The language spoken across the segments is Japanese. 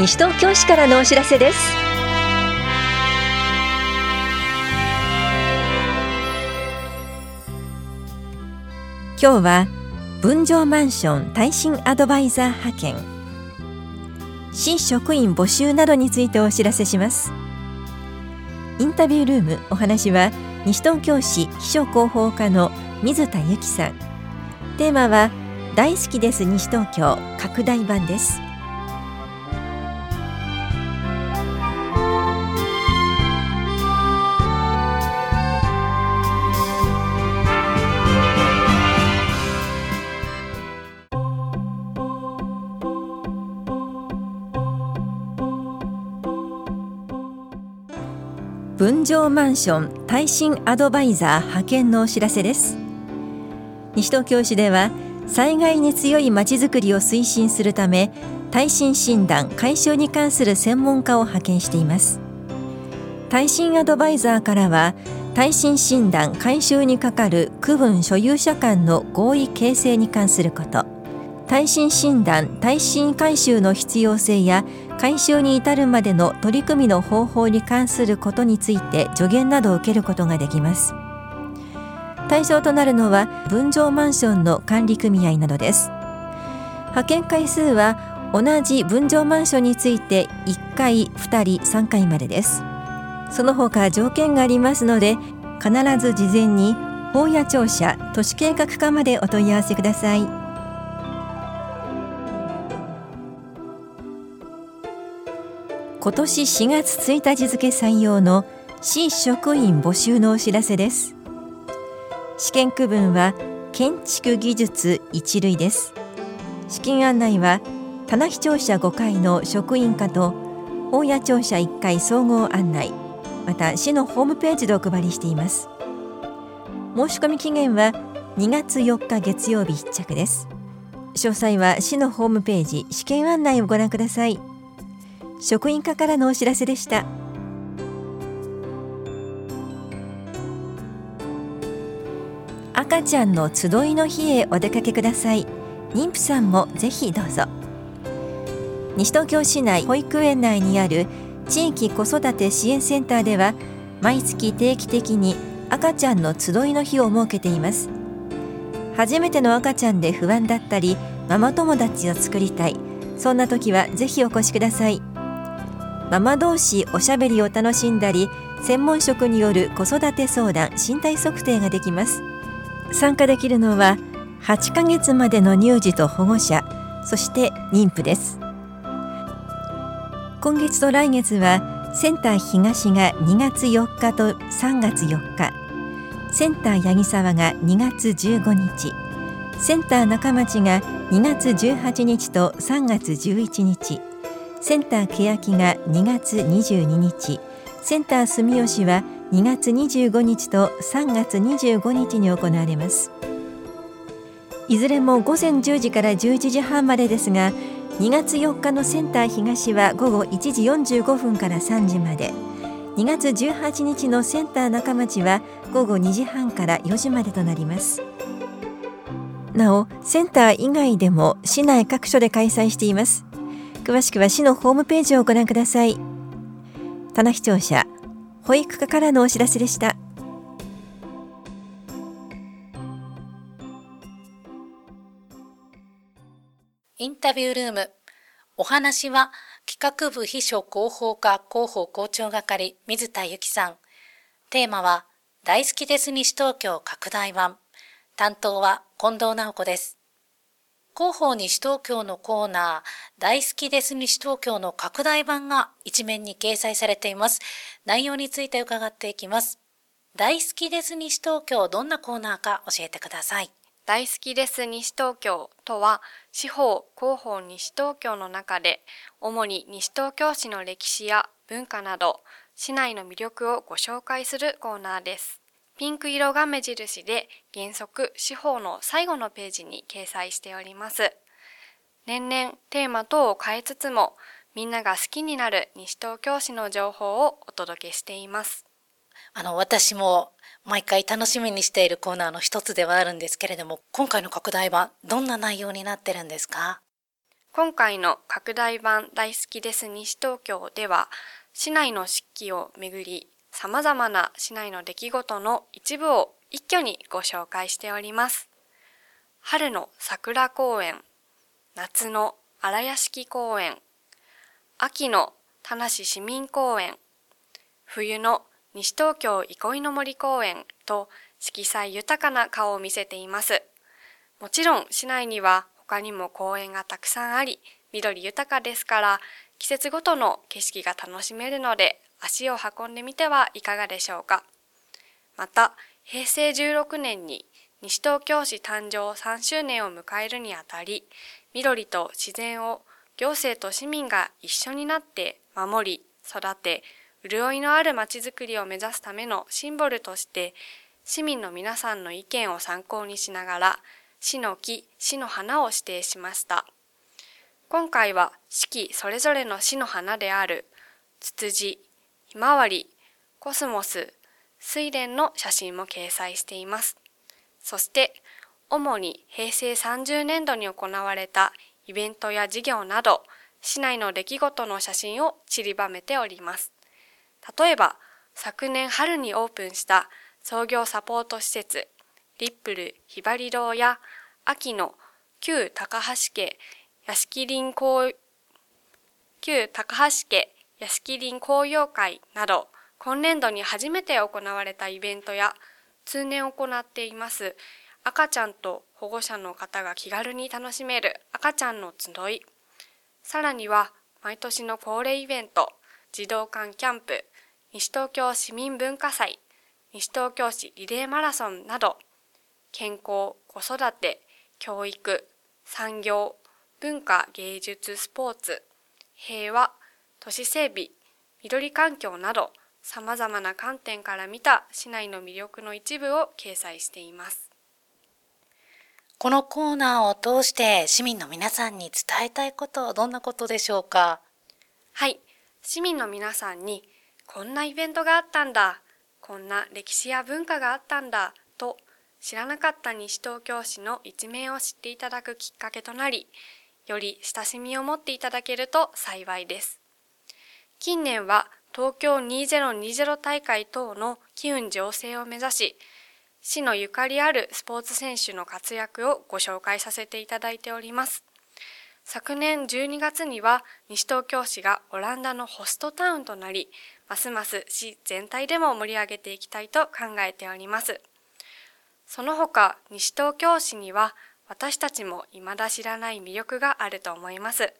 西東京市からのお知らせです。今日は分譲マンション耐震アドバイザー派遣。新職員募集などについてお知らせします。インタビュールームお話は西東京市秘書広報課の水田由紀さん。テーマは大好きです西東京拡大版です。分譲マンション耐震アドバイザー派遣のお知らせです。西東京市では災害に強いまちづくりを推進するため耐震診断解消に関する専門家を派遣しています。耐震アドバイザーからは耐震診断解消にかかる区分所有者間の合意形成に関すること。耐震診断耐震改修の必要性や解消に至るまでの取り組みの方法に関することについて助言などを受けることができます。対象となるのは分譲マンションの管理組合などです。派遣回数は同じ分譲マンションについて1回2人3回までです。その他条件がありますので必ず事前に法や庁舎都市計画課までお問い合わせください。今年4月1日付採用の市職員募集のお知らせです。試験区分は建築技術一類です。試験案内は棚視聴者5階の職員課と大谷庁舎1階総合案内また市のホームページでお配りしています。申し込み期限は2月4日月曜日必着です。詳細は市のホームページ試験案内をご覧ください。職員課からのお知らせでした。赤ちゃんの集いの日へお出かけください。妊婦さんもぜひどうぞ。西東京市内保育園内にある地域子育て支援センターでは毎月定期的に赤ちゃんの集いの日を設けています。初めての赤ちゃんで不安だったりママ友達を作りたい。そんな時はぜひお越しください。ママ同士おしゃべりを楽しんだり専門職による子育て相談身体測定ができます。参加できるのは8ヶ月までの乳児と保護者そして妊婦です。今月と来月はセンター東が2月4日と3月4日。センター八木沢が2月15日。センター中町が2月18日と3月11日。センター欅が2月22日。センター住吉は2月25日と3月25日に行われます。いずれも午前10時から11時半までですが2月4日のセンター東は午後1時45分から3時まで。2月18日のセンター中町は午後2時半から4時までとなります。なおセンター以外でも市内各所で開催しています。詳しくは市のホームページをご覧ください。棚視聴者保育課からのお知らせでした。インタビュールーム。お話は企画部秘書広報課広報校長係水田由紀さん。テーマは大好きです西東京拡大版。担当は近藤直子です。広報西東京のコーナー、大好きです西東京の拡大版が一面に掲載されています。内容について伺っていきます。大好きです西東京、どんなコーナーか教えてください。大好きです西東京とは、司法広報西東京の中で、主に西東京市の歴史や文化など、市内の魅力をご紹介するコーナーです。ピンク色が目印で原則司法の最後のページに掲載しております。年々テーマ等を変えつつもみんなが好きになる西東京市の情報をお届けしています。あの、私も毎回楽しみにしているコーナーの一つではあるんですけれども、今回の拡大版、どんな内容になってるんですか？今回の拡大版大好きです西東京では、市内の四季をめぐり、様々な市内の出来事の一部を一挙にご紹介しております。春の桜公園、夏の荒屋敷公園、秋の田無市民公園、冬の西東京憩いの森公園と色彩豊かな顔を見せています。もちろん市内には他にも公園がたくさんあり、緑豊かですから、季節ごとの景色が楽しめるので、足を運んでみてはいかがでしょうか。また、平成16年に西東京市誕生3周年を迎えるにあたり、緑と自然を行政と市民が一緒になって守り、育て、潤いのあるまちづくりを目指すためのシンボルとして、市民の皆さんの意見を参考にしながら、市の木、市の花を指定しました。今回は四季それぞれの市の花であるツツジ、ひまわり、コスモス、睡蓮の写真も掲載しています。そして、主に平成30年度に行われたイベントや事業など、市内の出来事の写真を散りばめております。例えば、昨年春にオープンした創業サポート施設、リップルひばり堂や秋の旧高橋家屋敷林公旧高橋家屋敷林紅葉会など今年度に初めて行われたイベントや通年行っています赤ちゃんと保護者の方が気軽に楽しめる赤ちゃんの集い。さらには毎年の恒例イベント児童館キャンプ西東京市民文化祭西東京市リレーマラソンなど健康、子育て、教育、産業、文化、芸術、スポーツ、平和、都市整備、緑環境など様々な観点から見た市内の魅力の一部を掲載しています。このコーナーを通して市民の皆さんに伝えたいことはどんなことでしょうか？はい。市民の皆さんにこんなイベントがあったんだ、こんな歴史や文化があったんだと知らなかった西東京市の一面を知っていただくきっかけとなり、より親しみを持っていただけると幸いです。近年は東京2020大会等の機運醸成を目指し、市のゆかりあるスポーツ選手の活躍をご紹介させていただいております。昨年12月には西東京市がオランダのホストタウンとなり、ますます市全体でも盛り上げていきたいと考えております。その他、西東京市には私たちも未だ知らない魅力があると思います。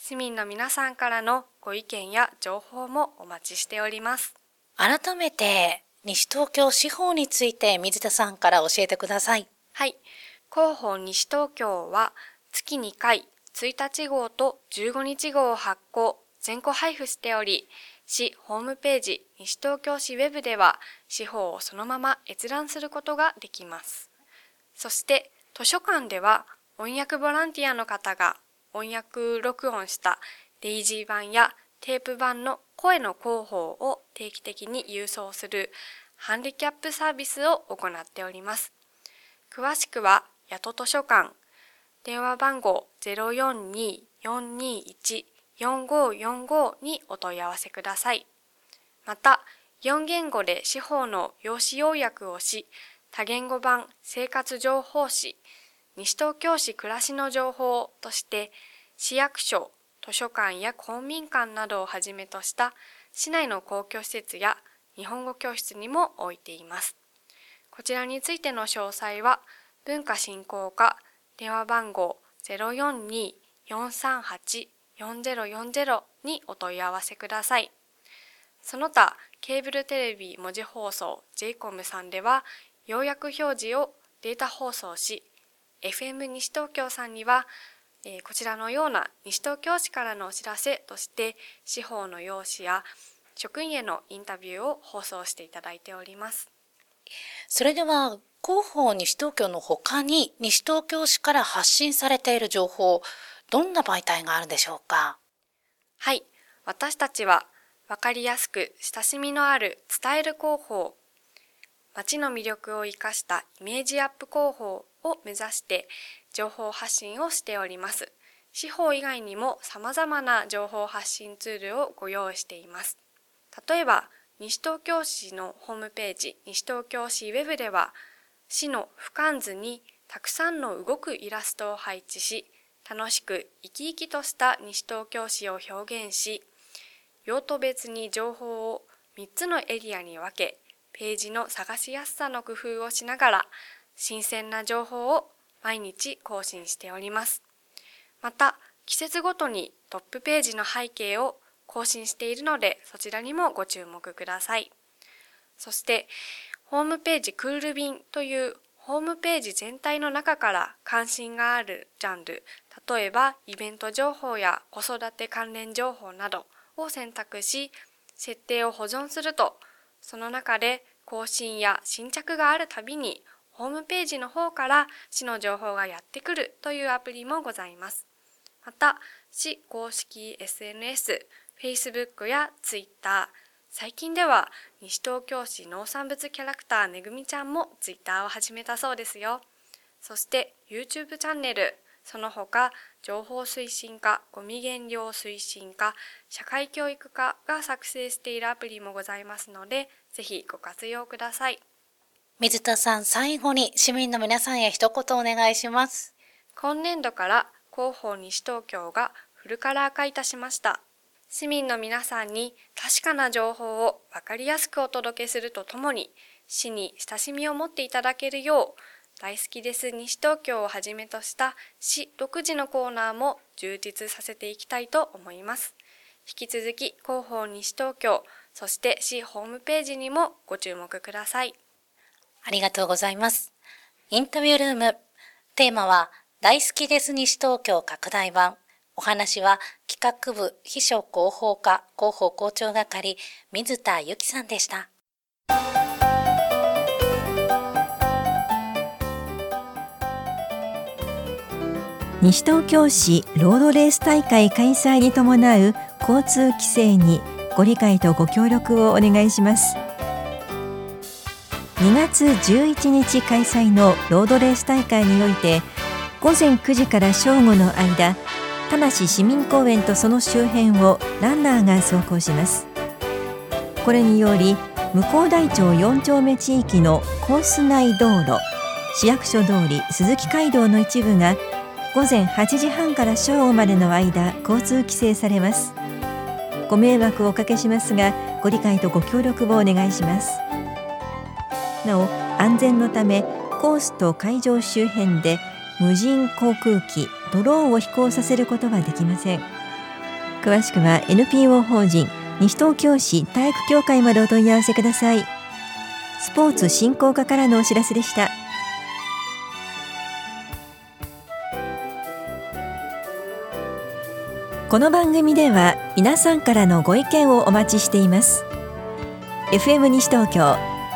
市民の皆さんからのご意見や情報もお待ちしております。改めて、西東京司法について水田さんから教えてください。はい。広報西東京は月2回1日号と15日号を発行、全個配布しており、市ホームページ西東京市ウェブでは司法をそのまま閲覧することができます。そして図書館では翻訳ボランティアの方が翻訳録音したデイジー版やテープ版の声の広報を定期的に郵送するハンディキャップサービスを行っております。詳しくは、ヤト図書館、電話番号042-421 4545にお問い合わせください。また、4言語で司法の用紙要約をし、多言語版生活情報誌、西東京市暮らしの情報として、市役所、図書館や公民館などをはじめとした市内の公共施設や日本語教室にも置いています。こちらについての詳細は、文化振興課電話番号042-438 4040にお問い合わせください。その他、ケーブルテレビ文字放送 JCOM さんでは、要約表示をデータ放送し、FM 西東京さんには、えー、こちらのような西東京市からのお知らせとして、司法の用紙や職員へのインタビューを放送していただいております。それでは、広報西東京の他に西東京市から発信されている情報、どんな媒体があるでしょうか？はい。私たちは、わかりやすく親しみのある伝える広報、街の魅力を生かしたイメージアップ広報を目指して情報発信をしております。司法以外にも様々な情報発信ツールをご用意しています。例えば、西東京市のホームページ、西東京市ウェブでは、市の俯瞰図にたくさんの動くイラストを配置し、楽しく生き生きとした西東京市を表現し、用途別に情報を3つのエリアに分け、ページの探しやすさの工夫をしながら、新鮮な情報を毎日更新しております。また、季節ごとにトップページの背景を更新しているので、そちらにもご注目ください。そして、ホームページクール便というホームページ全体の中から関心があるジャンル、例えばイベント情報や子育て関連情報などを選択し、設定を保存すると、その中で更新や新着があるたびにホームページの方から市の情報がやってくるというアプリもございます。また、市公式 SNS、Facebook や Twitter、最近では西東京市農産物キャラクターめぐみちゃんも Twitter を始めたそうですよ。そして YouTube チャンネル、その他情報推進課、ゴミ減量推進課、社会教育課が作成しているアプリもございますので、ぜひご活用ください。水田さん、最後に市民の皆さんへ一言お願いします。今年度から広報西東京がフルカラー化いたしました。市民の皆さんに確かな情報をわかりやすくお届けするとともに、市に親しみを持っていただけるよう、大好きです西東京をはじめとした市独自のコーナーも充実させていきたいと思います。引き続き広報西東京、そして市ホームページにもご注目ください。ありがとうございます。インタビュールーム、テーマは大好きです西東京拡大版。お話は企画部秘書広報課広報校長係水田由紀さんでした。西東京市ロードレース大会開催に伴う交通規制にご理解とご協力をお願いします2月11日開催のロードレース大会において午前9時から正午の間田無市民公園とその周辺をランナーが走行します。これにより向台町4丁目地域のコース内道路市役所通り鈴木街道の一部が午前8時半から正午までの間交通規制されます。ご迷惑をおかけしますがご理解とご協力をお願いします。なお安全のためコースと会場周辺で無人航空機ドローンを飛行させることはできません。詳しくは NPO 法人西東京市体育協会までお問い合わせください。スポーツ振興課からのお知らせでした。この番組では皆さんからのご意見をお待ちしています。FM 西東京